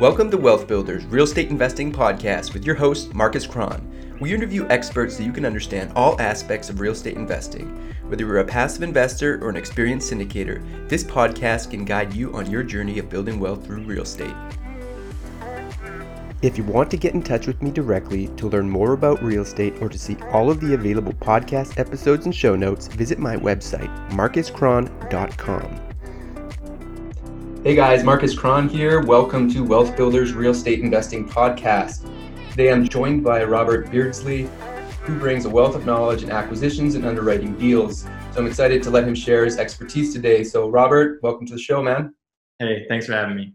Welcome to Wealth Builders Real Estate Investing Podcast with your host, Marcus Cron. We interview experts so you can understand all aspects of real estate investing. Whether you're a passive investor or an experienced syndicator, this podcast can guide you on your journey of building wealth through real estate. If you want to get in touch with me directly to learn more about real estate or to see all of the available podcast episodes and show notes, visit my website, marcuscron.com. Hey guys, Marcus Cron here. Welcome to Wealth Builders Real Estate Investing Podcast. Today I'm joined by Robert Beardsley, who brings a wealth of knowledge in acquisitions and underwriting deals. So I'm excited to let him share his expertise today. So, Robert, welcome to the show, man. Hey, thanks for having me.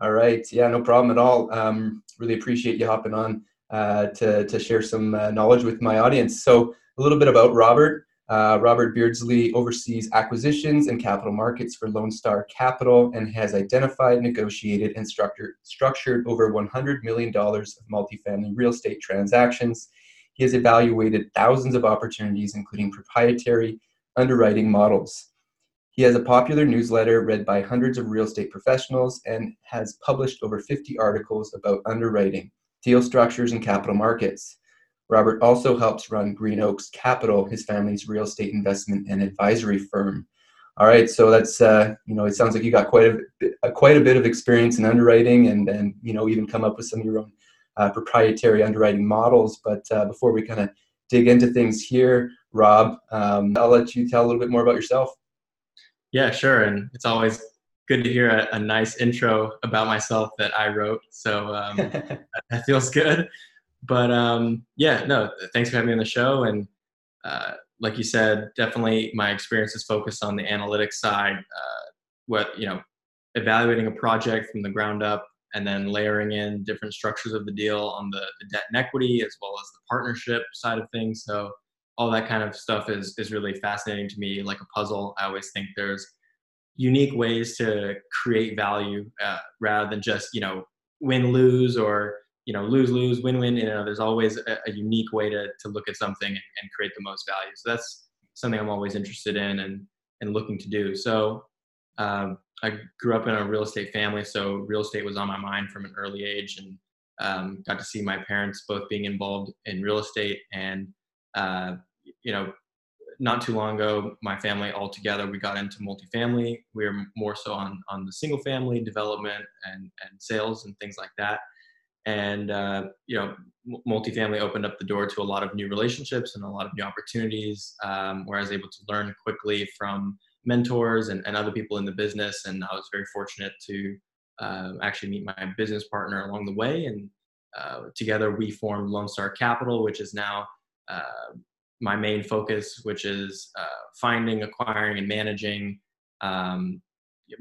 All right. Yeah, no problem at all. Um, really appreciate you hopping on uh, to, to share some uh, knowledge with my audience. So, a little bit about Robert. Uh, Robert Beardsley oversees acquisitions and capital markets for Lone Star Capital and has identified, negotiated, and structured, structured over $100 million of multifamily real estate transactions. He has evaluated thousands of opportunities, including proprietary underwriting models. He has a popular newsletter read by hundreds of real estate professionals and has published over 50 articles about underwriting, deal structures, and capital markets. Robert also helps run Green Oaks Capital, his family's real estate investment and advisory firm. All right, so that's uh, you know, it sounds like you got quite a, a, quite a bit of experience in underwriting, and and you know, even come up with some of your own uh, proprietary underwriting models. But uh, before we kind of dig into things here, Rob, um, I'll let you tell a little bit more about yourself. Yeah, sure, and it's always good to hear a, a nice intro about myself that I wrote. So um, that feels good but um, yeah, no, thanks for having me on the show. And uh, like you said, definitely my experience is focused on the analytics side. Uh, what you know, evaluating a project from the ground up, and then layering in different structures of the deal on the, the debt and equity as well as the partnership side of things. So all that kind of stuff is is really fascinating to me, like a puzzle. I always think there's unique ways to create value uh, rather than just you know win lose or you know lose lose win win you know there's always a, a, unique way to, to look at something and, and, create the most value. So that's something i'm always interested in and and looking to do. So um, i grew up in a real estate family so real estate was on my mind from an early age and um, got to see my parents both being involved in real estate and uh, you know not too long ago my family all together we got into multifamily. We were more so on on the single family development and and sales and things like that and uh, you know multifamily opened up the door to a lot of new relationships and a lot of new opportunities um, where i was able to learn quickly from mentors and, and other people in the business. And i was very fortunate to uh, actually meet my business partner along the way. And uh, together we formed lone star capital which is now uh, my main focus which is uh, finding acquiring and managing um,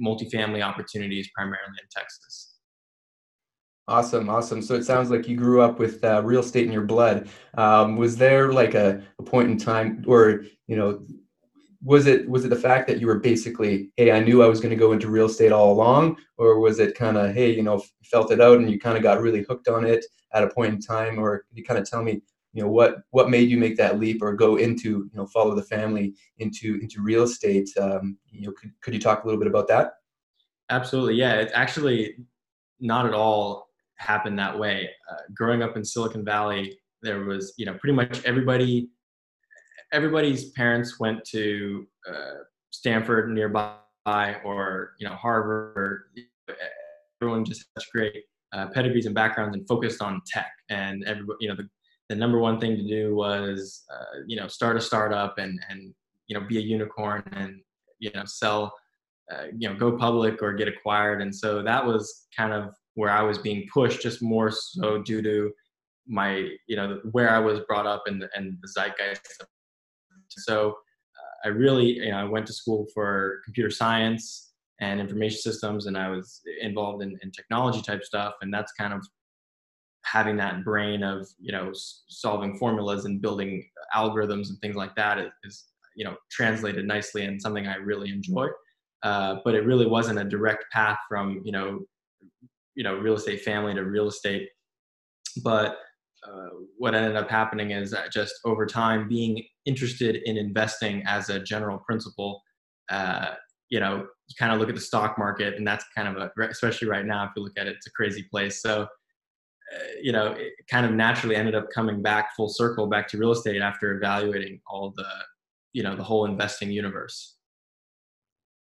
multifamily opportunities primarily in texas Awesome, awesome. So it sounds like you grew up with uh, real estate in your blood. Um, was there like a, a point in time, or you know, was it was it the fact that you were basically, hey, I knew I was going to go into real estate all along, or was it kind of, hey, you know, felt it out and you kind of got really hooked on it at a point in time, or you kind of tell me, you know, what what made you make that leap or go into, you know, follow the family into into real estate? Um, you know, could could you talk a little bit about that? Absolutely, yeah. It's actually not at all happened that way. Uh, growing up in Silicon Valley, there was, you know, pretty much everybody, everybody's parents went to uh, Stanford nearby or, you know, Harvard. Everyone just had great uh, pedigrees and backgrounds and focused on tech. And everybody, you know, the, the number one thing to do was, uh, you know, start a startup and, and, you know, be a unicorn and, you know, sell, uh, you know, go public or get acquired. And so that was kind of where I was being pushed just more so due to my, you know, where I was brought up and, and the zeitgeist. So uh, I really, you know, I went to school for computer science and information systems and I was involved in, in technology type stuff. And that's kind of having that brain of, you know, solving formulas and building algorithms and things like that is, you know, translated nicely and something I really enjoy. Uh, but it really wasn't a direct path from, you know, you know real estate family to real estate but uh, what ended up happening is that just over time being interested in investing as a general principle uh, you know you kind of look at the stock market, and that's kind of a, especially right now, if you look at it, it's a crazy place. So, uh, you know, it kind of naturally ended up coming back full circle back to real estate after evaluating all the, you know, the whole investing universe.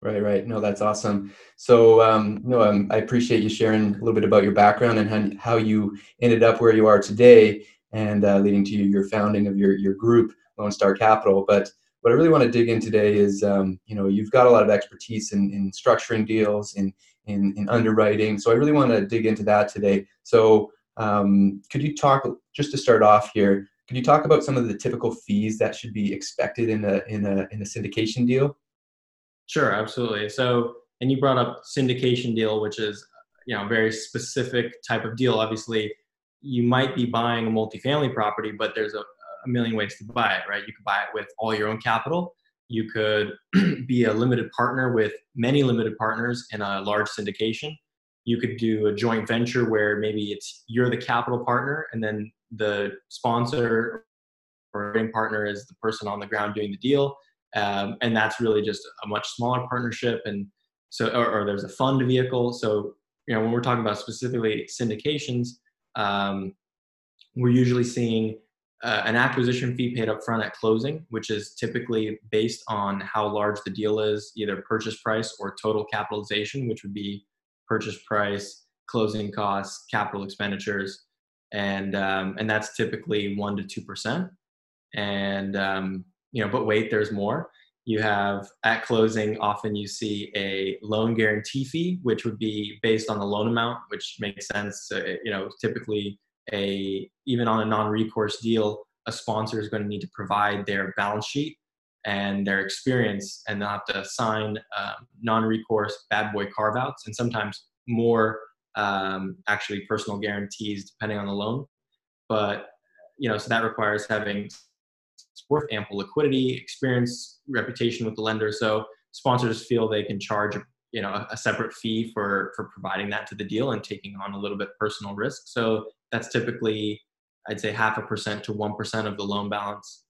Right, right. No, that's awesome. So, um, no, um, I appreciate you sharing a little bit about your background and how, how you ended up where you are today, and uh, leading to your founding of your your group, Lone Star Capital. But what I really want to dig in today is, um, you know, you've got a lot of expertise in, in structuring deals, in, in, in underwriting. So I really want to dig into that today. So um, could you talk, just to start off here, could you talk about some of the typical fees that should be expected in a, in a, in a syndication deal? Sure, absolutely. So, and you brought up syndication deal, which is, you know, a very specific type of deal. Obviously, you might be buying a multifamily property, but there's a, a million ways to buy it, right? You could buy it with all your own capital. You could be a limited partner with many limited partners in a large syndication. You could do a joint venture where maybe it's you're the capital partner and then the sponsor or partner is the person on the ground doing the deal. Um, and that's really just a much smaller partnership. And so, or, or, there's a fund vehicle. So, you know, when we're talking about specifically syndications, um, we're usually seeing uh, an acquisition fee paid up front at closing, which is typically based on how large the deal is, either purchase price or total capitalization, which would be purchase price, closing costs, capital expenditures, and um, and that's typically one to two percent. And um, you know, but wait, there's more. You have at closing, often you see a loan guarantee fee, which would be based on the loan amount, which makes sense. Uh, you know, typically a even on a non-recourse deal, a sponsor is going to need to provide their balance sheet and their experience, and they'll have to sign um, non-recourse bad boy carve-outs, and sometimes more um, actually personal guarantees depending on the loan. But you know, so that requires having worth ample liquidity, experience, reputation with the lender. So sponsors feel they can charge you know a, a, separate fee for for providing that to the deal and taking on a little bit personal risk. So that's typically, I'd say, half a percent to 1% of the loan balance.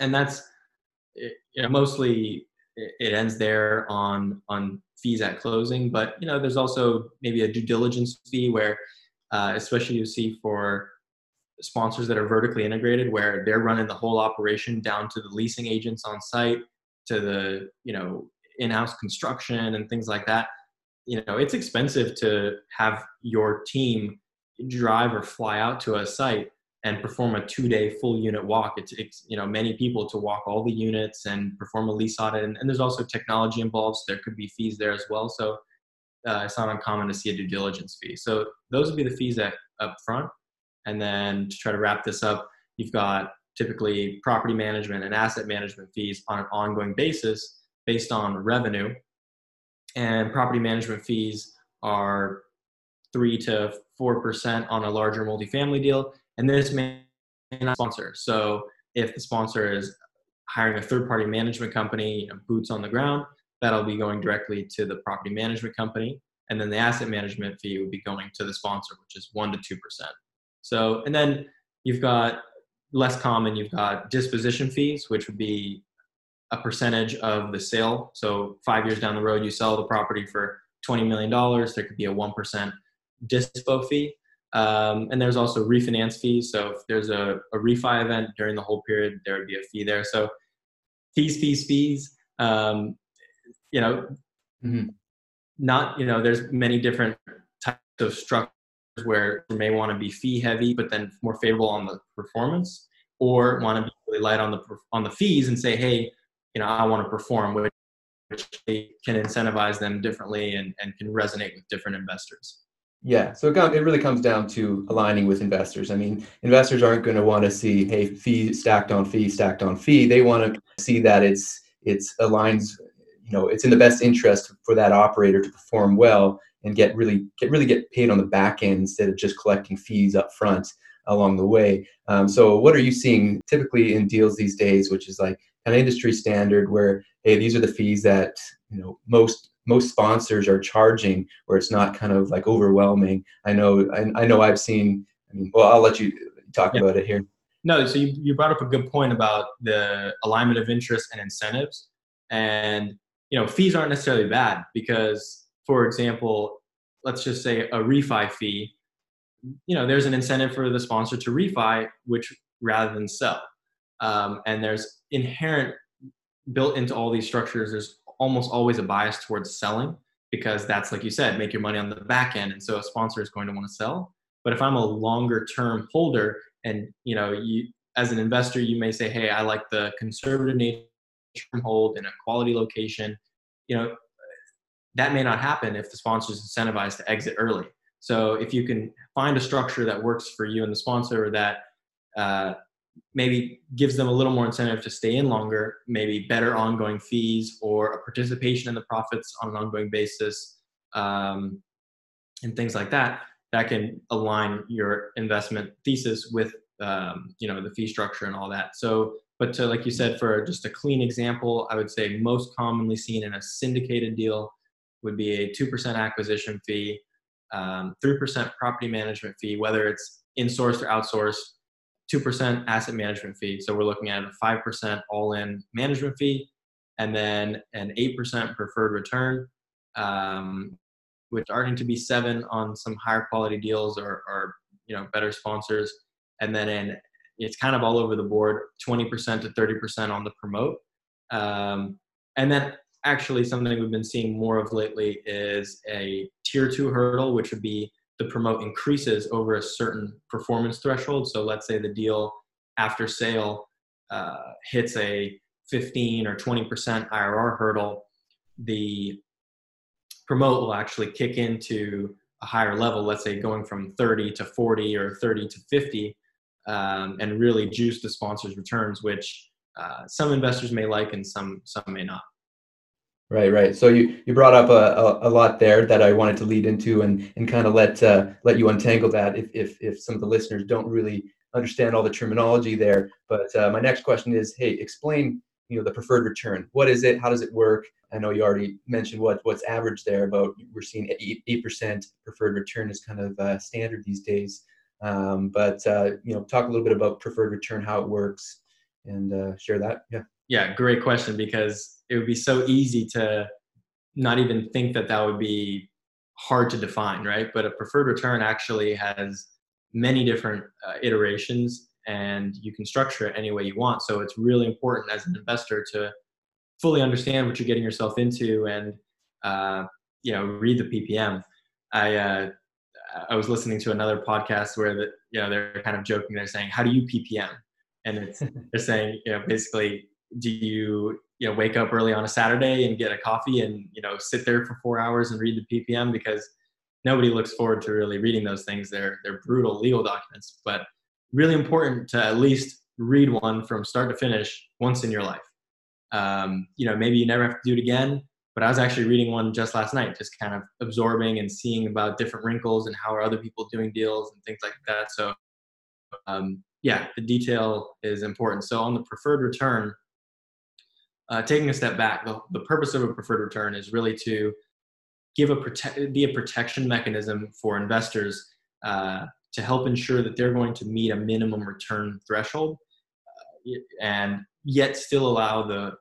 And that's you know, mostly it ends there on on fees at closing but you know there's also maybe a due diligence fee where uh, especially you see for sponsors that are vertically integrated where they're running the whole operation down to the leasing agents on site to the you know in-house construction and things like that you know it's expensive to have your team drive or fly out to a site and perform a two-day full unit walk. It takes you know many people to walk all the units and perform a lease audit, and, and there's also technology involved. So there could be fees there as well. So uh, it's not uncommon to see a due diligence fee. So those would be the fees that up front, and then to try to wrap this up, you've got typically property management and asset management fees on an ongoing basis based on revenue, and property management fees are three to four percent on a larger multifamily deal, and this may not sponsor. So if the sponsor is hiring a third-party management company, you know, boots on the ground, that'll be going directly to the property management company, and then the asset management fee would be going to the sponsor, which is one to two percent. So, and then you've got less common. You've got disposition fees, which would be a percentage of the sale. So five years down the road, you sell the property for $20 million. There could be a 1% dispo fee. Um, and there's also refinance fees. So if there's a, a refi event during the whole period, there would be a fee there. So fees, fees, fees. Um, you know, mm-hmm. not you know, there's many different types of structures where you may want to be fee heavy, but then more favorable on the performance, or want to be really light on the on the fees and say, hey, you know, I want to perform, which, which can incentivize them differently and, and can resonate with different investors. Yeah, so it, it really comes down to aligning with investors. I mean, investors aren't going to want to see, hey, fee stacked on fee, stacked on fee. They want to see that it's it's aligns, you know, it's in the best interest for that operator to perform well and get really get really get paid on the back end instead of just collecting fees up front along the way. Um, so, what are you seeing typically in deals these days, which is like an industry standard, where hey, these are the fees that you know most most sponsors are charging where it's not kind of like overwhelming i know i, I know i've seen I mean, well i'll let you talk yeah. about it here no so you, you brought up a good point about the alignment of interest and incentives and you know, fees aren't necessarily bad because, for example, let's just say a refi fee, you know, there's an incentive for the sponsor to refi, which rather than sell. Um, and there's inherent built into all these structures, there's almost always a bias towards selling because that's like you said, make your money on the back end. And so a sponsor is going to want to sell. But if I'm a longer term holder and you know, you as an investor, you may say, hey, I like the conservative nature hold in a quality location. You know, that may not happen if the sponsor is incentivized to exit early. So if you can find a structure that works for you and the sponsor that uh, maybe gives them a little more incentive to stay in longer, maybe better ongoing fees or a participation in the profits on an ongoing basis, um, and things like that, that can align your investment thesis with um, you know the fee structure and all that. So, but to like you said, for just a clean example, I would say most commonly seen in a syndicated deal would be a two percent acquisition fee, um, three um, percent property management fee, whether it's insourced or outsourced, two percent asset management fee. So we're looking at a five percent all-in management fee, and then an eight percent preferred return. Um, which are going to be seven on some higher quality deals or, or you know better sponsors and then in it's kind of all over the board 20% to 30% on the promote. Um, and then actually something we've been seeing more of lately is a tier two hurdle which would be the promote increases over a certain performance threshold. So let's say the deal after sale uh, hits a 15 or 20% irr hurdle the promote will actually kick into a higher level let's say going from 30 to 40 or 30 to 50 um, and really juice the sponsors' returns, which uh, some investors may like and some some may not. Right, right. So you, you brought up a, a, a lot there that I wanted to lead into and, and kind of let uh, let you untangle that if, if if some of the listeners don't really understand all the terminology there. But uh, my next question is, hey, explain you know the preferred return. What is it? How does it work? I know you already mentioned what what's average there, but we're seeing eight percent preferred return is kind of uh, standard these days. Um, but uh, you know, talk a little bit about preferred return, how it works, and uh, share that. Yeah. Yeah, great question because it would be so easy to not even think that that would be hard to define, right? But a preferred return actually has many different uh, iterations, and you can structure it any way you want. So it's really important as an investor to fully understand what you're getting yourself into and uh, you know read the ppm i uh, I was listening to another podcast where the, you know they're kind of joking. They're saying, "How do you PPM?" And it's they're saying, you know, basically, do you you know wake up early on a Saturday and get a coffee and you know sit there for four hours and read the PPM because nobody looks forward to really reading those things. They're they're brutal legal documents, but really important to at least read one from start to finish once in your life. Um, you know, maybe you never have to do it again, but I was actually reading one just last night, just kind of absorbing and seeing about different wrinkles and how are other people doing deals and things like that. So, um, yeah, the detail is important. So on the preferred return, uh, taking a step back, the, the purpose of a preferred return is really to give a protect, be a protection mechanism for investors uh, to help ensure that they're going to meet a minimum return threshold uh, and yet still allow the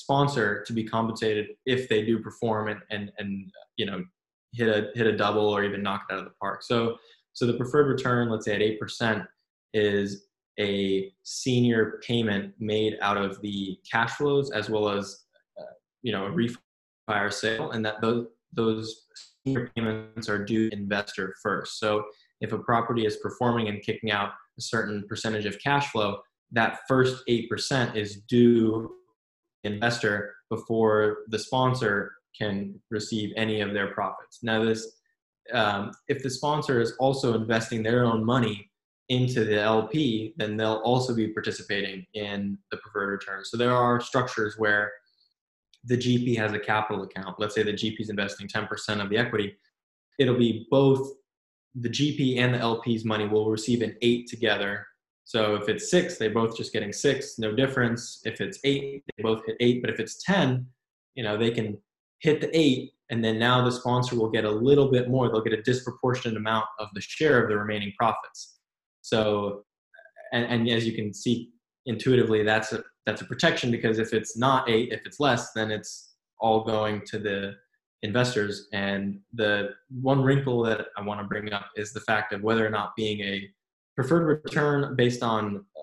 sponsor to be compensated if they do perform and and and you know hit a hit a double or even knock it out of the park. So so the preferred return, let's say at eight percent, is a senior payment made out of the cash flows as well as uh, you know a refi sale, and that those those senior payments are due investor first. So if a property is performing and kicking out a certain percentage of cash flow, that first eight percent is due investor before the sponsor can receive any of their profits. Now, this um, if the sponsor is also investing their own money into the LP, then they'll also be participating in the preferred return. So there are structures where the GP has a capital account. Let's say the GP is investing 10% of the equity. It'll be both the GP and the LP's money will receive an eight together so if it's six, they both just getting six, no difference. If it's eight, they both hit eight. But if it's 10, you know, they can hit the eight and then now the sponsor will get a little bit more. They'll get a disproportionate amount of the share of the remaining profits. So, and, and as you can see intuitively, that's a, that's a protection because if it's not eight, if it's less, then it's all going to the investors. And the one wrinkle that I want to bring up is the fact of whether or not being a preferred return based on uh,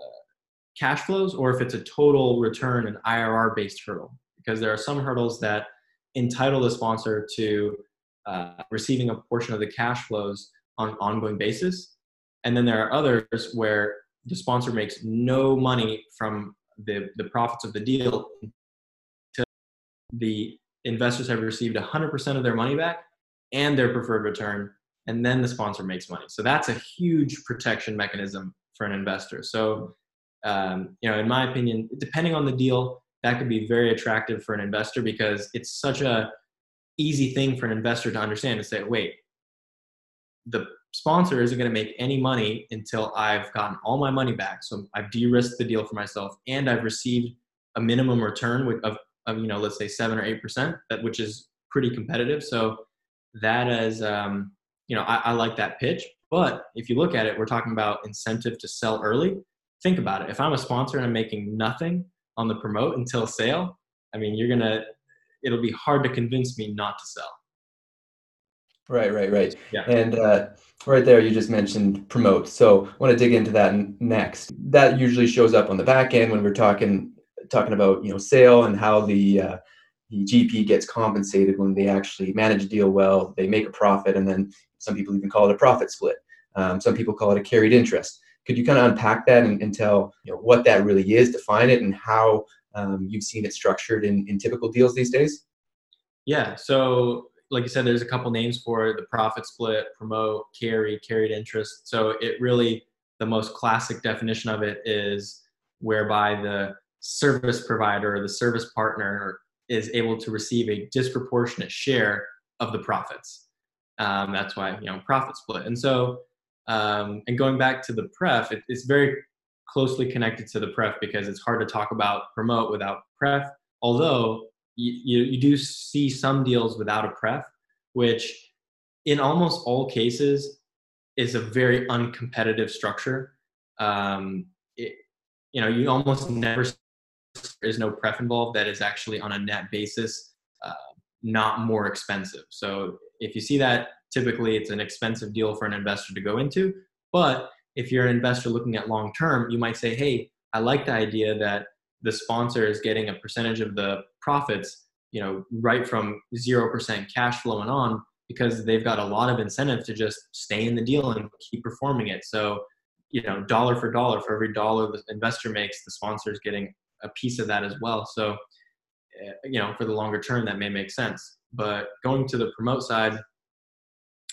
cash flows or if it's a total return and IRR based hurdle. Because there are some hurdles that entitle the sponsor to uh, receiving a portion of the cash flows on an ongoing basis. And then there are others where the sponsor makes no money from the, the profits of the deal until the investors have received 100% of their money back and their preferred return, and then the sponsor makes money. So that's a huge protection mechanism for an investor. So, um, you know, in my opinion, depending on the deal, that could be very attractive for an investor because it's such a easy thing for an investor to understand and say, wait, the sponsor isn't going to make any money until I've gotten all my money back. So I've de-risked the deal for myself and I've received a minimum return of, of you know, let's say seven or 8%, that, which is pretty competitive. So that is, um, you know, I, I like that pitch. But if you look at it, we're talking about incentive to sell early. Think about it. If I'm a sponsor and I'm making nothing on the promote until sale, I mean, you're going to, it'll be hard to convince me not to sell. Right, right, right. Yeah. And uh, right there, you just mentioned promote. So I want to dig into that next. That usually shows up on the back end when we're talking talking about you know sale and how the uh, the GP gets compensated when they actually manage a deal well. They make a profit, and then some people even call it a profit split. Um, some people call it a carried interest. Could you kind of unpack that and, and tell you know what that really is, define it, and how um, you've seen it structured in, in typical deals these days? Yeah. So like you said, there's a couple names for the profit split, promote, carry, carried interest. So it really, the most classic definition of it is whereby the service provider or the service partner is able to receive a disproportionate share of the profits. Um, that's why, you know, profit split. And so, um, and going back to the pref, it, it's very closely connected to the pref because it's hard to talk about promote without pref. Although you, you, do see some deals without a pref, which in almost all cases is a very uncompetitive structure. Um, it, you know, you almost never there is no pref involved that is actually on a net basis uh, not more expensive. So if you see that, typically it's an expensive deal for an investor to go into. But if you're an investor looking at long term, you might say, hey, I like the idea that the sponsor is getting a percentage of the profits, you know, right from 0% cash flowing on because they've got a lot of incentive to just stay in the deal and keep performing it. So, you know, dollar for dollar, for every dollar the investor makes, the sponsor is getting a piece of that as well. So, eh, you know, for the longer term, that may make sense. But going to the promote side,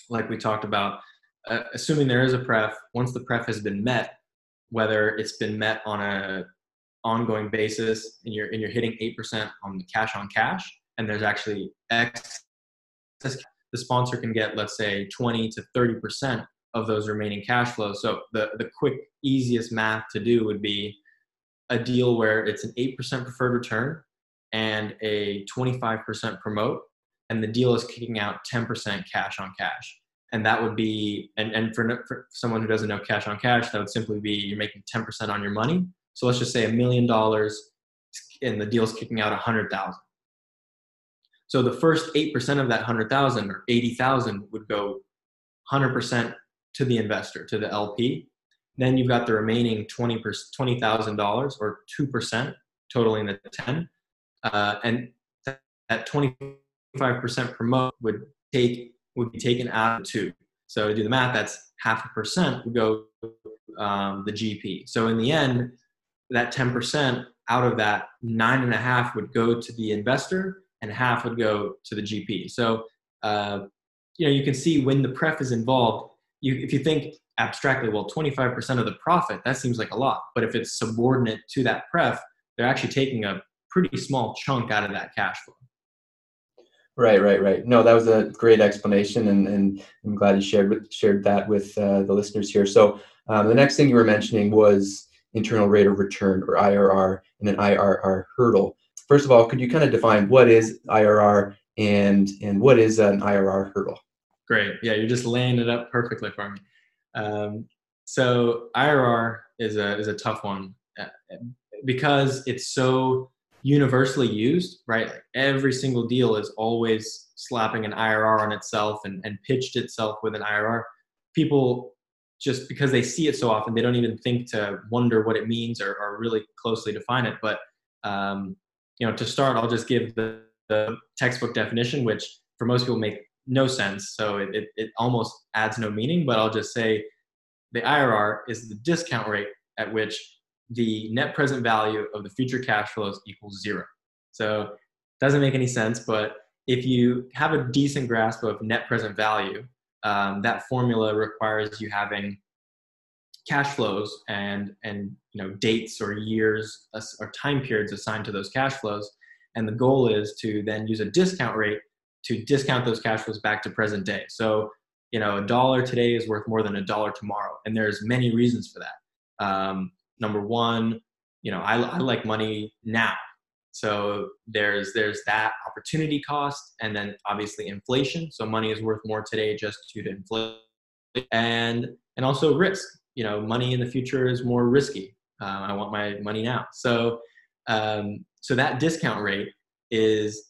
like we talked about, uh, assuming there is a pref, once the pref has been met, whether it's been met on a ongoing basis and you're and you're hitting 8% on the cash on cash and there's actually x the sponsor can get let's say 20 to 30% of those remaining cash flows so the the quick easiest math to do would be a deal where it's an 8% preferred return and a 25% promote and the deal is kicking out 10% cash on cash and that would be and, and for, for someone who doesn't know cash on cash that would simply be you're making 10% on your money so let's just say a million dollars and the deal's kicking out hundred thousand. So the first 8% of that 100,000 or 80,000 would go 100% to the investor, to the LP. Then you've got the remaining 20 $20,000 or 2%, totaling the 10. Uh, and that 25% promote would take would be taken out of two. So to do the math, that's half a percent would go um, the GP. So in the end, that 10% out of that nine and a half would go to the investor and half would go to the GP. So, uh, you know, you can see when the pref is involved, you, if you think abstractly, well, 25% of the profit, that seems like a lot. But if it's subordinate to that pref, they're actually taking a pretty small chunk out of that cash flow. Right, right, right. No, that was a great explanation, and, and I'm glad you shared with, shared that with uh, the listeners here. So um, the next thing you were mentioning was internal rate of return or IRR and an IRR hurdle. First of all, could you kind of define what is IRR and and what is an IRR hurdle? Great. Yeah, you're just laying it up perfectly for me. Um, so IRR is a is a tough one uh, because it's so universally used, right? Like every single deal is always slapping an IRR on itself and, and pitched itself with an IRR. People just because they see it so often, they don't even think to wonder what it means or, or really closely define it. But um, you know, to start, I'll just give the, the textbook definition, which for most people make no sense. So it, it, it almost adds no meaning. But I'll just say the IRR is the discount rate at which the net present value of the future cash flows equals zero. So it doesn't make any sense, but if you have a decent grasp of net present value, um, that formula requires you having cash flows and and you know dates or years or time periods assigned to those cash flows and the goal is to then use a discount rate to discount those cash flows back to present day. So you know a dollar today is worth more than a dollar tomorrow and there's many reasons for that. Um, number one you know I, I like money now. So there's there's that opportunity cost and then obviously inflation. So money is worth more today just due to inflation and and also risk. You know money in the future is more risky. Um, i want my money now. So um, so that discount rate is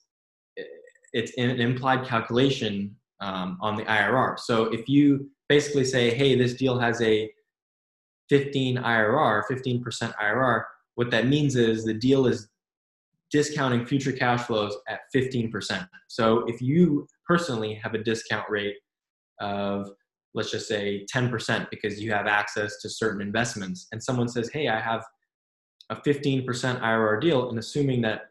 it's an implied calculation um, on the irr so if you basically say hey this deal has a 15 irr 15% irr what that means is the deal is discounting future cash flows at 15%. So if you personally have a discount rate of, let's just say 10% because you have access to certain investments, and someone says, hey, I have a 15% IRR deal, and assuming that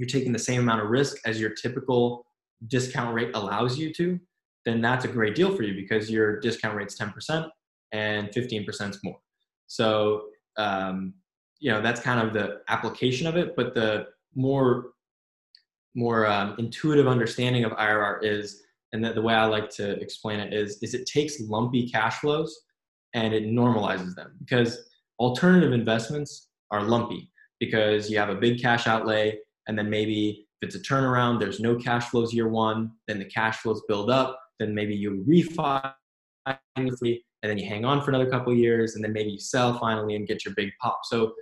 you're taking the same amount of risk as your typical discount rate allows you to, then that's a great deal for you because your discount rate's 10% and 15% is more. So, um, you know, that's kind of the application of it, but the more more um, intuitive understanding of IRR is, and the, the way I like to explain it is, is it takes lumpy cash flows and it normalizes them because alternative investments are lumpy because you have a big cash outlay and then maybe if it's a turnaround, there's no cash flows year one, then the cash flows build up, then maybe you refi and then you hang on for another couple years and then maybe you sell finally and get your big pop. So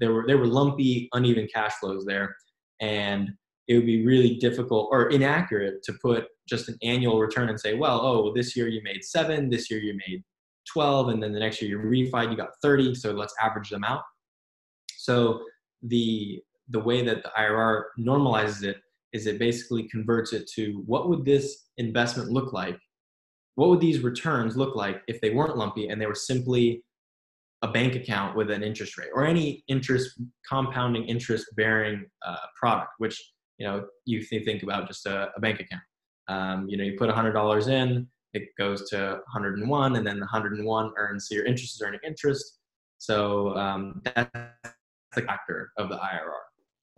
there were there were lumpy, uneven cash flows there, and it would be really difficult or inaccurate to put just an annual return and say, well, oh, this year you made seven, this year you made 12, and then the next year you refied, you got 30, so let's average them out. So the the way that the IRR normalizes it is it basically converts it to what would this investment look like? What would these returns look like if they weren't lumpy and they were simply a bank account with an interest rate or any interest compounding interest bearing uh, product which you know you think about just a, a bank account. Um, you know you put $100 in it goes to 101 and then the 101 earns so your interest is earning interest. So um, that's the factor of the irr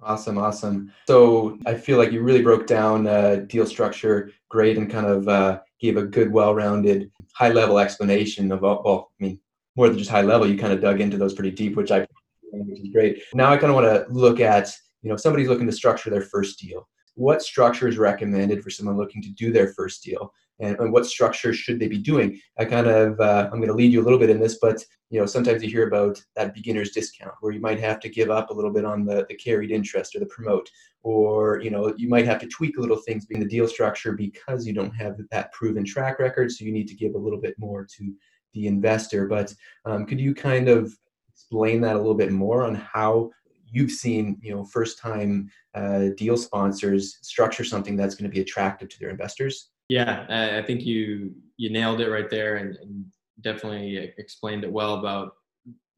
Awesome, awesome. So I feel like you really broke down uh, deal structure great and kind of uh, gave a good, well-rounded, high-level explanation of. Well, I mean, more than just high level, you kind of dug into those pretty deep, which I which is great. Now I kind of want to look at, you know, somebody's looking to structure their first deal. What structure is recommended for someone looking to do their first deal? And, and what structure should they be doing? I kind of, uh, I'm going to lead you a little bit in this, but you know, sometimes you hear about that beginner's discount where you might have to give up a little bit on the, the carried interest or the promote, or you know, you might have to tweak a little things in the deal structure because you don't have that proven track record. So you need to give a little bit more to the investor. But um, could you kind of explain that a little bit more on how you've seen you know first time uh, deal sponsors structure something that's going to be attractive to their investors? Yeah, I think you you nailed it right there, and, and definitely explained it well about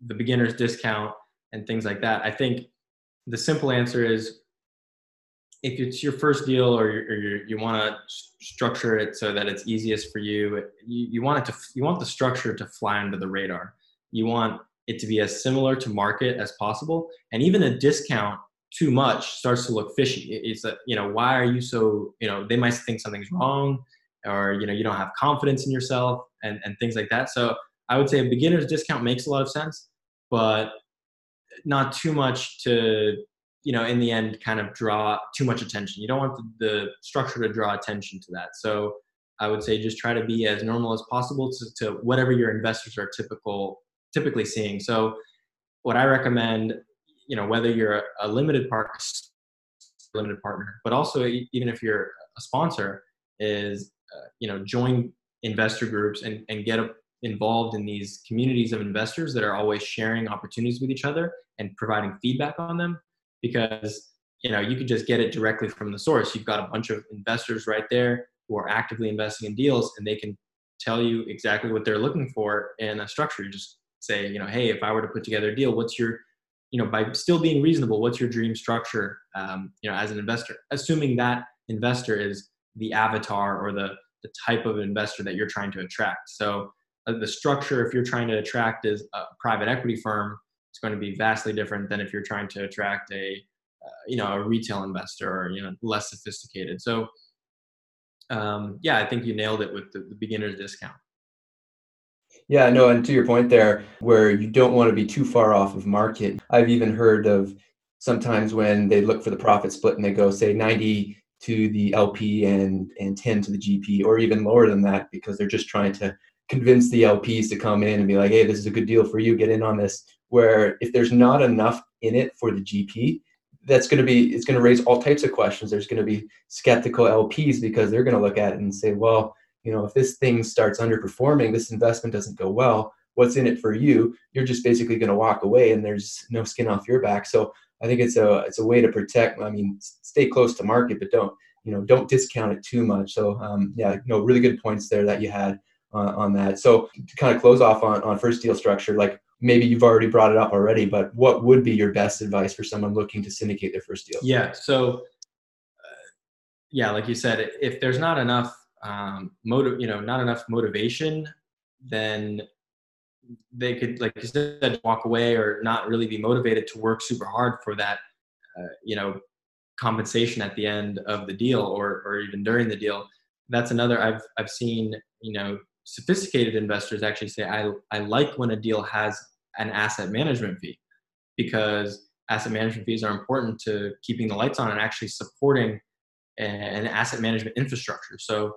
the beginner's discount and things like that. I think the simple answer is if it's your first deal or, you you want to structure it so that it's easiest for you, you, you want it to you want the structure to fly under the radar. You want it to be as similar to market as possible, and even a discount too much starts to look fishy. It's a, you know why are you so you know they might think something's wrong, or you know you don't have confidence in yourself and and things like that. So I would say a beginner's discount makes a lot of sense, but not too much to you know in the end kind of draw too much attention you don't want the, the, structure to draw attention to that so i would say just try to be as normal as possible to, to whatever your investors are typical typically seeing so what i recommend you know whether you're a, limited partner limited partner but also even if you're a sponsor is uh, you know join investor groups and, and get involved in these communities of investors that are always sharing opportunities with each other and providing feedback on them. Because you know you can just get it directly from the source. You've got a bunch of investors right there who are actively investing in deals and they can tell you exactly what they're looking for in a structure. You just say you know hey if i were to put together a deal what's your you know by still being reasonable what's your dream structure um, you know as an investor? Assuming that investor is the avatar or the the type of investor that you're trying to attract. So uh, the structure if you're trying to attract is a private equity firm it's going to be vastly different than if you're trying to attract a uh, you know a retail investor or you know less sophisticated. So um, yeah i think you nailed it with the, the beginner's discount yeah, no, and to your point there, where you don't want to be too far off of market. I've even heard of sometimes when they look for the profit split and they go say 90 to the LP and and 10 to the GP or even lower than that because they're just trying to convince the LPs to come in and be like, hey, this is a good deal for you, get in on this. Where if there's not enough in it for the GP, that's going to be it's going to raise all types of questions. There's going to be skeptical LPs because they're going to look at it and say, well, you know, if this thing starts underperforming, this investment doesn't go well. What's in it for you? You're just basically going to walk away, and there's no skin off your back. So I think it's a it's a way to protect. I mean, stay close to market, but don't you know don't discount it too much. So um, yeah, no, really good points there that you had uh, on that. So to kind of close off on on first deal structure, like maybe you've already brought it up already, but what would be your best advice for someone looking to syndicate their first deal? Yeah. So, uh, yeah, like you said, if there's not enough um, motive, you know, not enough motivation, then they could, like you said, walk away or not really be motivated to work super hard for that, uh, you know, compensation at the end of the deal or or even during the deal. That's another I've I've seen, you know, sophisticated investors actually say I I like when a deal has an asset management fee because asset management fees are important to keeping the lights on and actually supporting an asset management infrastructure. So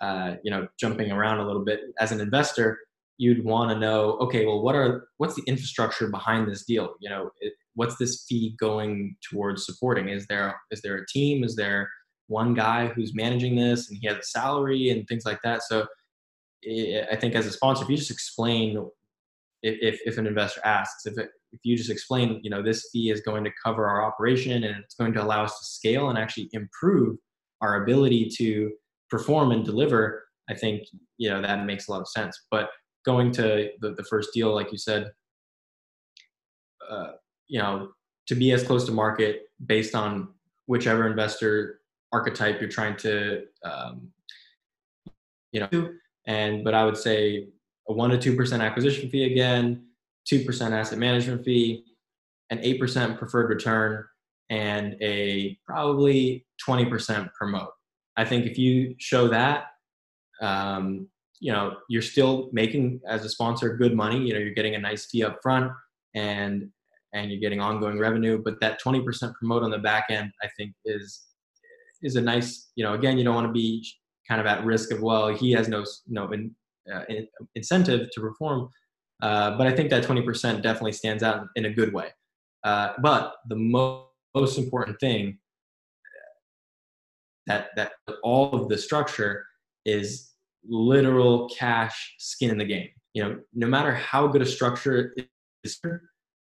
uh, you know, jumping around a little bit as an investor, you'd want to know, okay, well, what are what's the infrastructure behind this deal? You know, it, what's this fee going towards supporting? Is there is there a team? Is there one guy who's managing this and he has a salary and things like that? So, it, I think as a sponsor, if you just explain, if if an investor asks, if it, if you just explain, you know, this fee is going to cover our operation and it's going to allow us to scale and actually improve our ability to perform and deliver, I think you know that makes a lot of sense. But going to the, the first deal, like you said, uh, you know, to be as close to market based on whichever investor archetype you're trying to, um, you know, and but I would say a one to two percent acquisition fee again, two percent asset management fee, an eight percent preferred return, and a probably twenty percent promote. I think if you show that, um, you know, you're still making as a sponsor good money. You know, you're getting a nice fee up front and and you're getting ongoing revenue. But that 20% promote on the back end, I think, is is a nice. You know, again, you don't want to be kind of at risk of well, he has no no in, uh, incentive to perform. Uh, but I think that 20% definitely stands out in a good way. Uh, but the mo- most important thing that that all of the structure is literal cash skin in the game. You know, no matter how good a structure is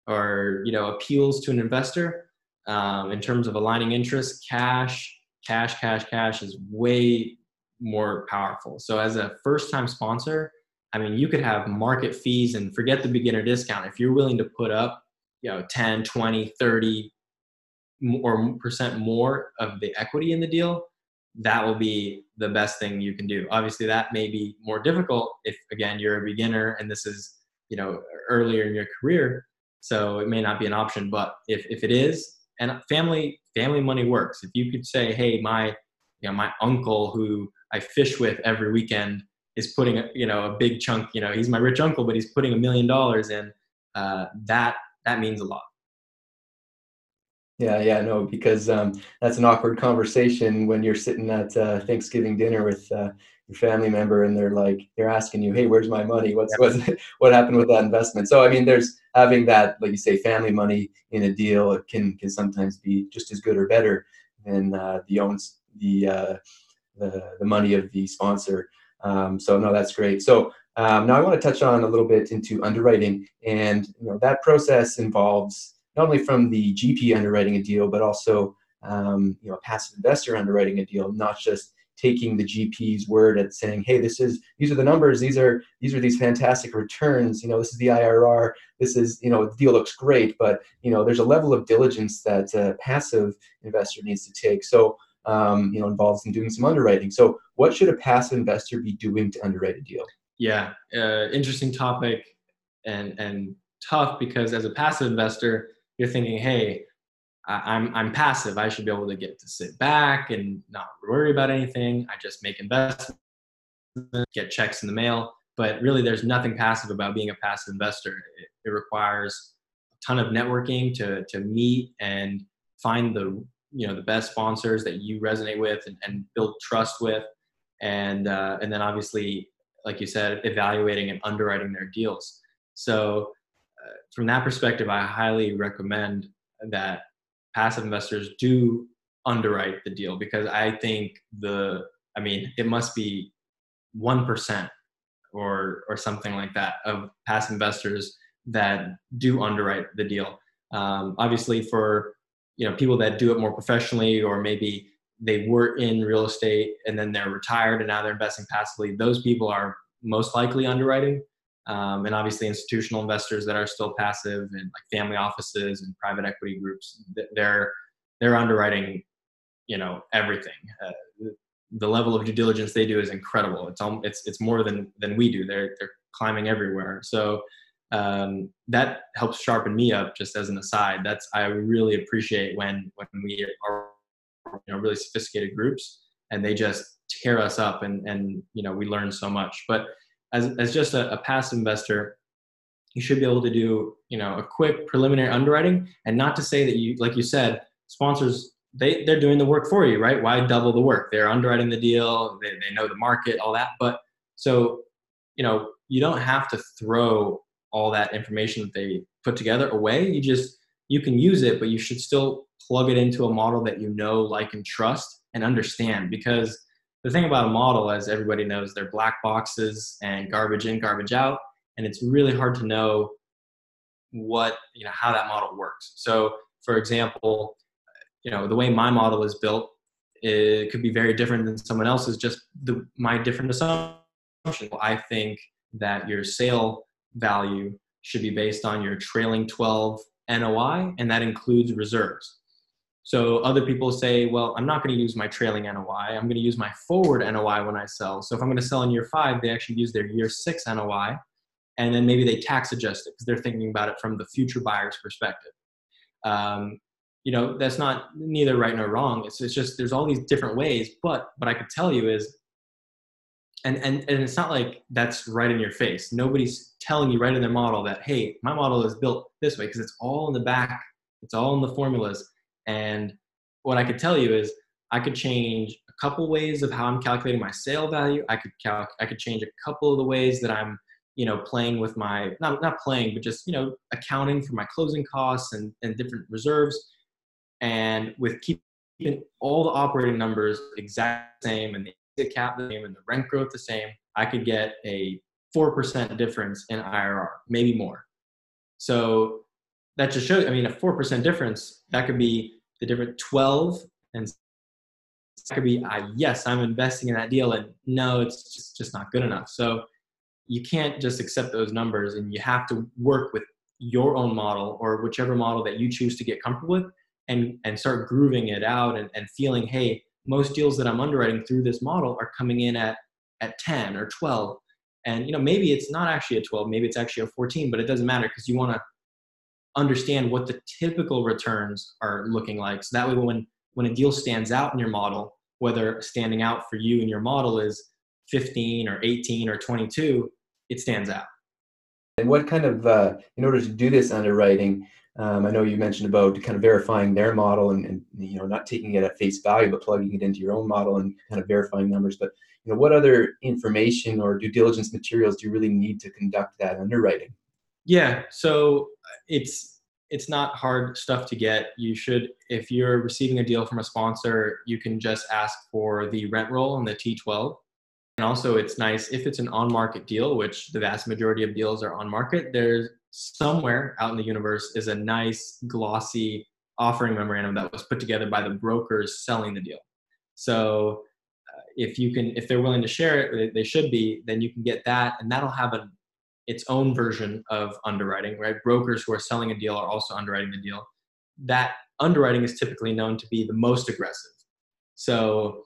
or you know appeals to an investor um, in terms of aligning interests, cash, cash, cash, cash is way more powerful. So as a first-time sponsor, I mean, you could have market fees and forget the beginner discount. If you're willing to put up, you know, 10, 20, 30 or percent more of the equity in the deal, that will be the best thing you can do. Obviously, that may be more difficult if, again, you're a beginner and this is, you know, earlier in your career. So it may not be an option. But if, if it is, and family family money works. If you could say, hey, my you know my uncle who I fish with every weekend is putting you know a big chunk. You know, he's my rich uncle, but he's putting a million dollars in. Uh, that that means a lot. Yeah, yeah, no, because um, that's an awkward conversation when you're sitting at uh, Thanksgiving dinner with uh, your family member and they're like, they're asking you, "Hey, where's my money? What's what's what happened with that investment?" So, I mean, there's having that, like you say, family money in a deal it can can sometimes be just as good or better than uh, the owns the, uh, the the money of the sponsor. Um, so, no, that's great. So. Um, now I want to touch on a little bit into underwriting, and you know that process involves not only from the GP underwriting a deal, but also um, you know a passive investor underwriting a deal, not just taking the GP's word at saying, "Hey, this is these are the numbers. These are these are these fantastic returns. You know, this is the IRR. This is you know the deal looks great, but you know there's a level of diligence that a passive investor needs to take. So um, you know involves in doing some underwriting. So what should a passive investor be doing to underwrite a deal? Yeah, uh, interesting topic and and tough because as a passive investor you're thinking, hey, I'm I'm passive. I should be able to get to sit back and not worry about anything. I just make investments, get checks in the mail. But really, there's nothing passive about being a passive investor. It, it requires a ton of networking to to meet and find the you know the best sponsors that you resonate with and, and build trust with, and uh, and then obviously, like you said, evaluating and underwriting their deals. So from that perspective, I highly recommend that passive investors do underwrite the deal because I think the, I mean, it must be 1% or, or something like that of passive investors that do underwrite the deal. Um, obviously for, you know, people that do it more professionally or maybe they were in real estate and then they're retired and now they're investing passively, those people are most likely underwriting um, and obviously institutional investors that are still passive and like family offices and private equity groups they're they're underwriting you know everything. Uh, the level of due diligence they do is incredible. It's it's it's more than than we do. They're they're climbing everywhere. So um, that helps sharpen me up just as an aside. That's i really appreciate when when we are you know really sophisticated groups and they just tear us up and and you know we learn so much. But as, as just a, a passive investor, you should be able to do you know a quick preliminary underwriting and not to say that you like you said sponsors they they're doing the work for you right? Why double the work? They're underwriting the deal they, they know the market all that. But so you know you don't have to throw all that information that they put together away. You just you can use it but you should still plug it into a model that you know like and trust and understand because the thing about a model, as everybody knows, they're black boxes and garbage in, garbage out, and it's really hard to know what you know how that model works. So, for example, you know the way my model is built, it could be very different than someone else's. Just the my different assumption. I think that your sale value should be based on your trailing 12 NOI, and that includes reserves. So other people say, well, I'm not going to use my trailing NOI. I'm going to use my forward NOI when I sell. So if I'm going to sell in year five, they actually use their year six NOI. And then maybe they tax adjust it because they're thinking about it from the future buyer's perspective. Um, you know, that's not neither right nor wrong. It's, it's just there's all these different ways. But what I could tell you is, and, and, and it's not like that's right in your face. Nobody's telling you right in their model that, hey, my model is built this way because it's all in the back, it's all in the formulas and what I could tell you is I could change a couple ways of how I'm calculating my sale value. I could I could change a couple of the ways that I'm, you know, playing with my not not playing, but just you know, accounting for my closing costs and, and different reserves. And with keeping all the operating numbers exact same and the cap the same and the rent growth the same, I could get a four percent difference in IRR, maybe more. So that just shows. I mean, a four percent difference that could be the different 12 and it could be uh, yes i'm investing in that deal and no it's just, just not good enough. So you can't just accept those numbers and you have to work with your own model or whichever model that you choose to get comfortable with and and start grooving it out and, and feeling hey most deals that i'm underwriting through this model are coming in at at 10 or 12 and you know maybe it's not actually a 12 maybe it's actually a 14 but it doesn't matter because you want to understand what the typical returns are looking like. So that way, when when a deal stands out in your model, whether standing out for you in your model is 15 or 18 or 22, it stands out. And what kind of, uh, in order to do this underwriting, Um, I know you mentioned about kind of verifying their model and, and, you know not taking it at face value, but plugging it into your own model and kind of verifying numbers. But you know, what other information or due diligence materials do you really need to conduct that underwriting? Yeah, so it's it's not hard stuff to get. You should, if you're receiving a deal from a sponsor, you can just ask for the rent roll and the T12. And also, it's nice if it's an on market deal, which the vast majority of deals are on market, there's somewhere out in the universe is a nice, glossy offering memorandum that was put together by the brokers selling the deal. So, uh, if you can, if they're willing to share it, they should be, then you can get that, and that'll have a its own version of underwriting, right? Brokers who are selling a deal are also underwriting the deal. That underwriting is typically known to be the most aggressive. So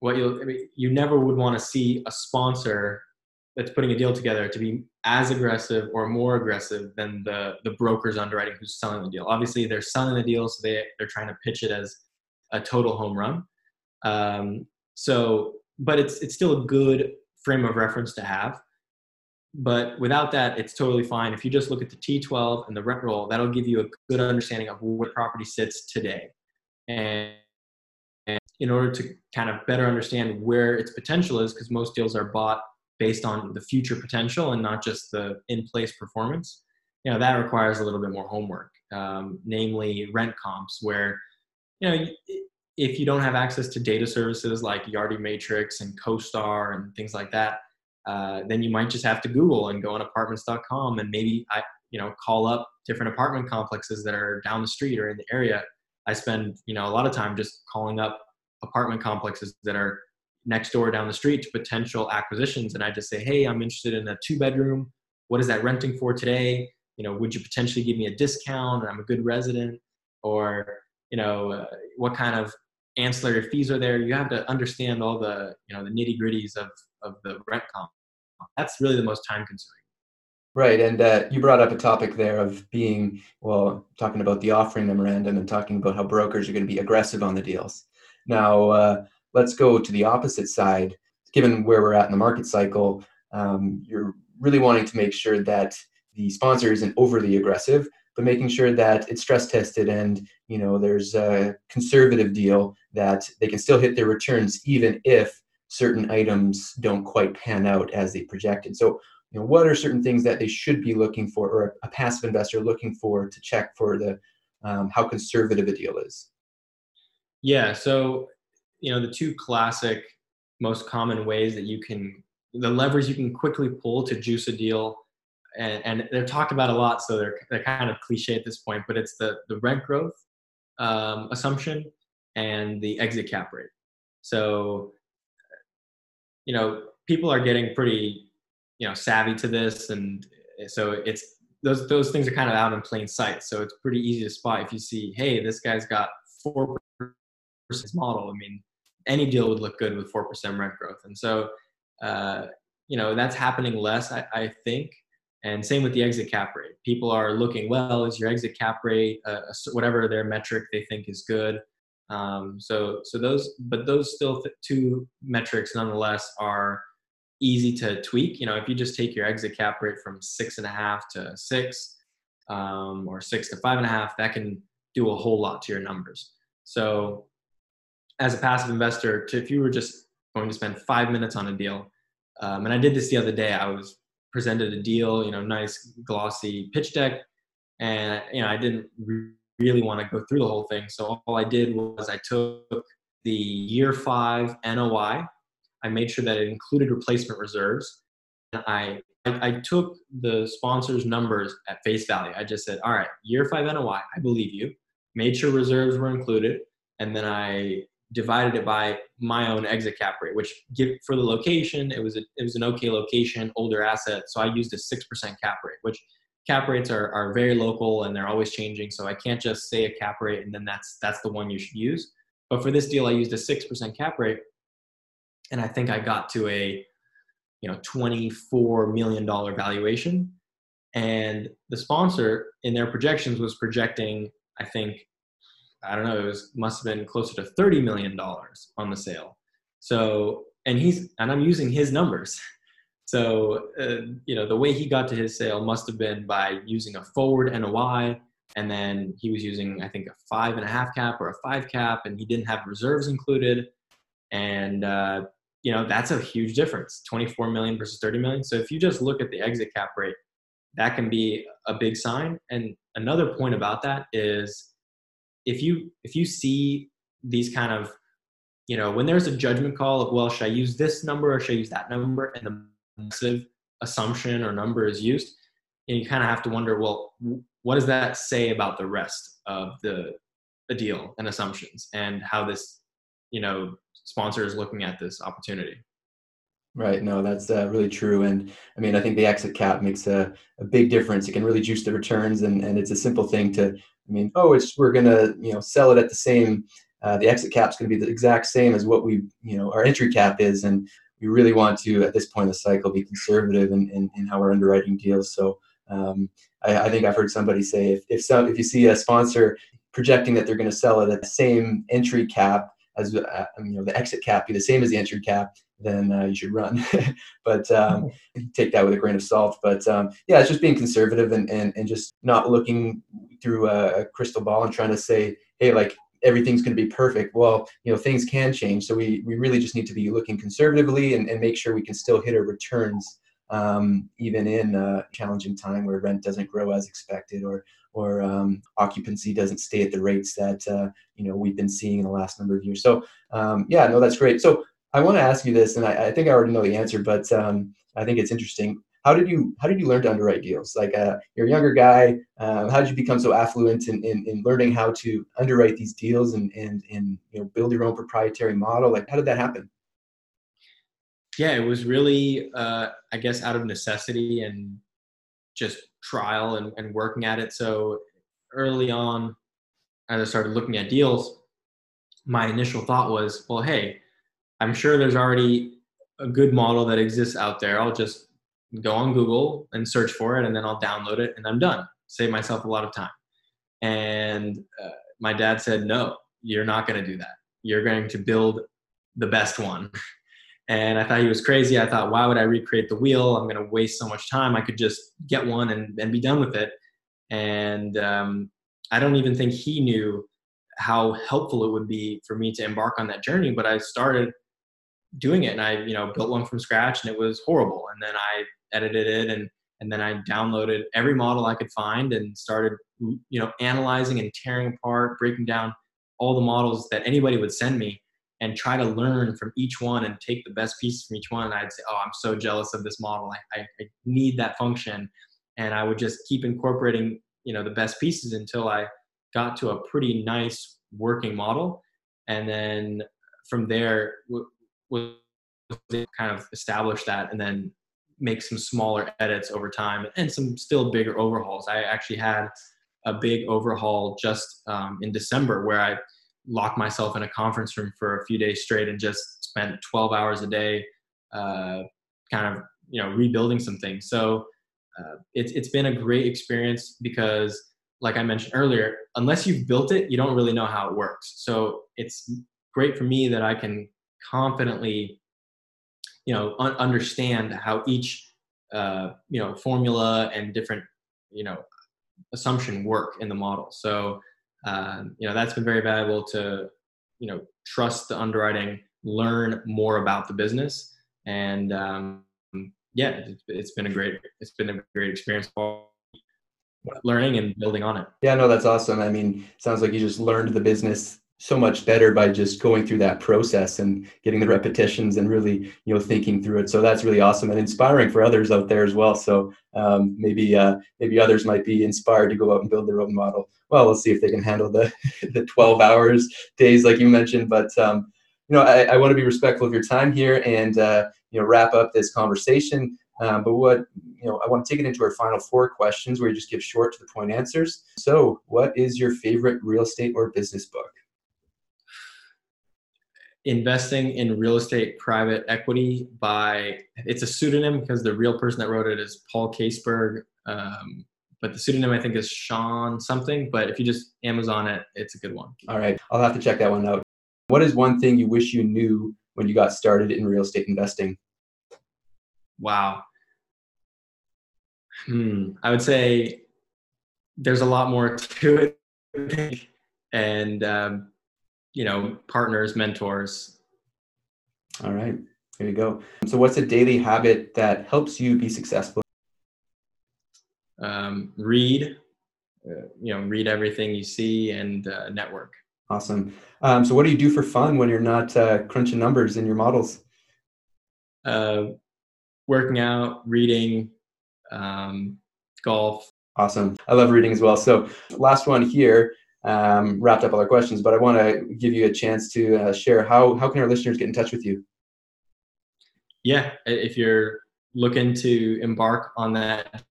what you'll I mean, you never would want to see a sponsor that's putting a deal together to be as aggressive or more aggressive than the the broker's underwriting who's selling the deal. Obviously, they're selling the deal, so they they're trying to pitch it as a total home run. Um, so, but it's it's still a good frame of reference to have. But without that, it's totally fine. If you just look at the T12 and the rent roll, that'll give you a good understanding of where property sits today. And, and in order to kind of better understand where its potential is, because most deals are bought based on the future potential and not just the in-place performance, you know, that requires a little bit more homework, um, namely rent comps, where, you know, if you don't have access to data services like Yardi Matrix and CoStar and things like that, uh, then you might just have to Google and go on apartments.com and maybe I, you know, call up different apartment complexes that are down the street or in the area. I spend, you know, a lot of time just calling up apartment complexes that are next door down the street to potential acquisitions. And I just say, Hey, I'm interested in a two bedroom. What is that renting for today? You know, would you potentially give me a discount? I'm a good resident or, you know, uh, what kind of ancillary fees are there? You have to understand all the, you know, the nitty gritties of, of the rent comp that's really the most time consuming. Right, and uh, you brought up a topic there of being well, talking about the offering memorandum and talking about how brokers are going to be aggressive on the deals. Now, uh, let's go to the opposite side. Given where we're at in the market cycle, um, you're really wanting to make sure that the sponsor isn't overly aggressive, but making sure that it's stress tested and you know there's a conservative deal that they can still hit their returns even if certain items don't quite pan out as they projected. So, you know, what are certain things that they should be looking for, or a passive investor looking for to check for the um, how conservative a deal is? Yeah. So, you know, the two classic, most common ways that you can, the levers you can quickly pull to juice a deal, and, and they're talked about a lot, so they're they're kind of cliche at this point, but it's the the rent growth um, assumption and the exit cap rate. So you know people are getting pretty you know savvy to this and so it's those those things are kind of out in plain sight. So it's pretty easy to spot if you see hey this guy's got four percent model. I mean any deal would look good with four percent rent growth. And so uh, you know that's happening less I, I, think. And same with the exit cap rate. People are looking well is your exit cap rate uh, whatever their metric they think is good um, so, so those, but those still th- two metrics nonetheless are easy to tweak. You know, if you just take your exit cap rate from six and a half to six, um, or six to five and a half, that can do a whole lot to your numbers. So, as a passive investor, to, if you were just going to spend five minutes on a deal, um, and I did this the other day, I was presented a deal, you know, nice glossy pitch deck, and you know, I didn't. Re- really want to go through the whole thing. So all I did was I took the year five NOI. I made sure that it included replacement reserves. And I, I, I took the sponsor's numbers at face value. I just said, all right, year five NOI, I believe you. Made sure reserves were included. And then I divided it by my own exit cap rate, which give for the location, it was a, it was an okay location, older asset. So I used a 6% cap rate, which cap rates are, are very local and they're always changing. So I can't just say a cap rate and then that's that's the one you should use. But for this deal, I used a six percent cap rate, and I think I got to a you know twenty four million dollar valuation. And the sponsor in their projections was projecting, I think, I don't know, it was must have been closer to thirty million dollars on the sale. So and he's and I'm using his numbers. So, uh, you know, the way he got to his sale must have been by using a forward NOI, and then he was using I think a five and a half cap or a five cap, and he didn't have reserves included, and uh, you know that's a huge difference 24 million versus 30 million. So if you just look at the exit cap rate that can be a big sign. And another point about that is if you if you see these kind of you know when there's a judgment call of well should i use this number or should i use that number? And the assumption or number is used and you kind of have to wonder well what does that say about the rest of the, the deal and assumptions and how this you know sponsor is looking at this opportunity. Right. No, that's uh, really true. And I mean, I think the exit cap makes a, a big difference. It can really juice the returns, and, and it's a simple thing to. I mean, oh, it's we're gonna you know sell it at the same. Uh, the exit cap is to be the exact same as what we you know our entry cap is, and we really want to at this point in the cycle be conservative in, in, in how we're underwriting deals. So um, I, I, think I've heard somebody say if if some if you see a sponsor projecting that they're going to sell it at the same entry cap as uh, you know the exit cap be the same as the entry cap, then uh, you should run. but um, take that with a grain of salt. But um, yeah, it's just being conservative and, and and just not looking through a crystal ball and trying to say, hey, like everything's going to be perfect. Well, you know, things can change. So we we really just need to be looking conservatively and, and make sure we can still hit our returns um, even in a challenging time where rent doesn't grow as expected or or um, occupancy doesn't stay at the rates that uh, you know we've been seeing in the last number of years. So um, yeah, no, that's great. So I want to ask you this, and I, I, think I already know the answer, but um, I think it's interesting. How did you how did you learn to underwrite deals? Like uh, you're a younger guy. Um, how did you become so affluent in, in, in, learning how to underwrite these deals and and and you know build your own proprietary model? Like how did that happen? yeah, it was really, uh, I guess, out of necessity and just trial and, and working at it. So early on, as I started looking at deals, my initial thought was, well, hey, I'm sure there's already a good model that exists out there. I'll just go on Google and search for it, and then I'll download it, and I'm done. Save myself a lot of time. And uh, my dad said, no, you're not going to do that. You're going to build the best one. And I thought he was crazy. I thought, why would I recreate the wheel? I'm going to waste so much time. I could just get one and, and be done with it. And um, I don't even think he knew how helpful it would be for me to embark on that journey. But I started doing it and I, you know, built one from scratch and it was horrible. And then I edited it and, and then I downloaded every model I could find and started, you know, analyzing and tearing apart, breaking down all the models that anybody would send me and try to learn from each one and take the best pieces from each one. And I'd say, oh, I'm so jealous of this model. I, I, I, need that function. And I would just keep incorporating, you know, the best pieces until I got to a pretty nice working model. And then from there, was kind of establish that and then make some smaller edits over time and some still bigger overhauls. I actually had a big overhaul just um, in December where I locked myself in a conference room for a few days straight and just spent 12 hours a day uh, kind of you know rebuilding some things so uh, it's, it's been a great experience because like i mentioned earlier unless you've built it you don't really know how it works so it's great for me that i can confidently you know un- understand how each uh, you know formula and different you know assumption work in the model. So um, you know that's been very valuable to you know trust the underwriting learn more about the business and um, yeah it's, it's been a great it's been a great experience learning and building on it. Yeah no that's awesome. I mean sounds like you just learned the business so much better by just going through that process and getting the repetitions and really you know thinking through it. So that's really awesome and inspiring for others out there as well. So um, maybe uh, maybe others might be inspired to go out and build their own model. Well we'll see if they can handle the the 12 hours days like you mentioned but um, you know i, I want to be respectful of your time here and uh, you know wrap up this conversation. Um, but what you know i want to take it into our final four questions where you just give short to the point answers. So what is your favorite real estate or business book investing in real estate private equity by it's a pseudonym because the real person that wrote it is paul caseberg um, but the pseudonym i think is sean something but if you just amazon it it's a good one. All right i'll have to check that one out. What is one thing you wish you knew when you got started in real estate investing? Wow. Hmm i would say there's a lot more to it, and um, you know, partners, mentors. All right, there you go. So, what's a daily habit that helps you be successful? Um, read, uh, you know, read everything you see and uh, network. Awesome. Um, so, what do you do for fun when you're not uh, crunching numbers in your models? Uh, working out, reading, um, golf. Awesome. I love reading as well. So, last one here. Um, wrapped up all our questions, but I want to give you a chance to uh, share how how can our listeners get in touch with you? Yeah, if you're looking to embark on that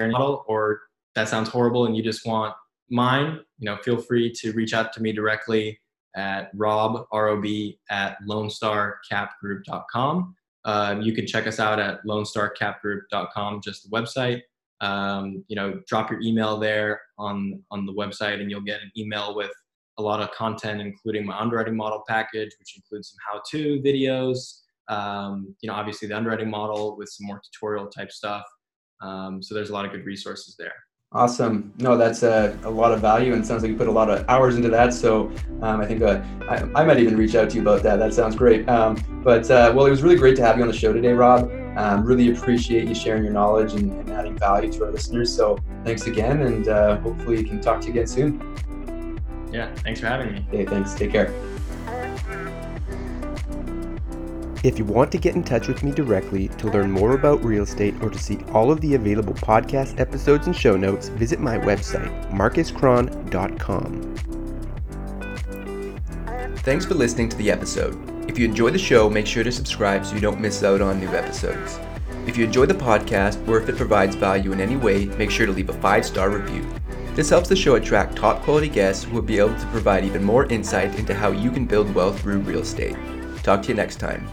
model, or that sounds horrible and you just want mine, you know, feel free to reach out to me directly at rob, R-O-B, at lonestarcapgroup.com. Um, you can check us out at lonestarcapgroup.com, just the website. Um, you know, drop your email there on, on the website and you'll get an email with a lot of content, including my underwriting model package, which includes some how-to videos, um, you know, obviously the underwriting model with some more tutorial type stuff. Um, so there's a lot of good resources there. Awesome. No, that's a, a lot of value, and sounds like you put a lot of hours into that. So um, I think uh, I, I, might even reach out to you about that. That sounds great. Um, but uh, well, it was really great to have you on the show today, Rob. Um, really appreciate you sharing your knowledge and, and, adding value to our listeners. So thanks again, and uh, hopefully we can talk to you again soon. Yeah, thanks for having me. Okay, thanks. Take care. If you want to get in touch with me directly to learn more about real estate or to see all of the available podcast episodes and show notes, visit my website, marcuscron.com. Thanks for listening to the episode. If you enjoy the show, make sure to subscribe so you don't miss out on new episodes. If you enjoy the podcast or if it provides value in any way, make sure to leave a five star review. This helps the show attract top quality guests who will be able to provide even more insight into how you can build wealth through real estate. Talk to you next time.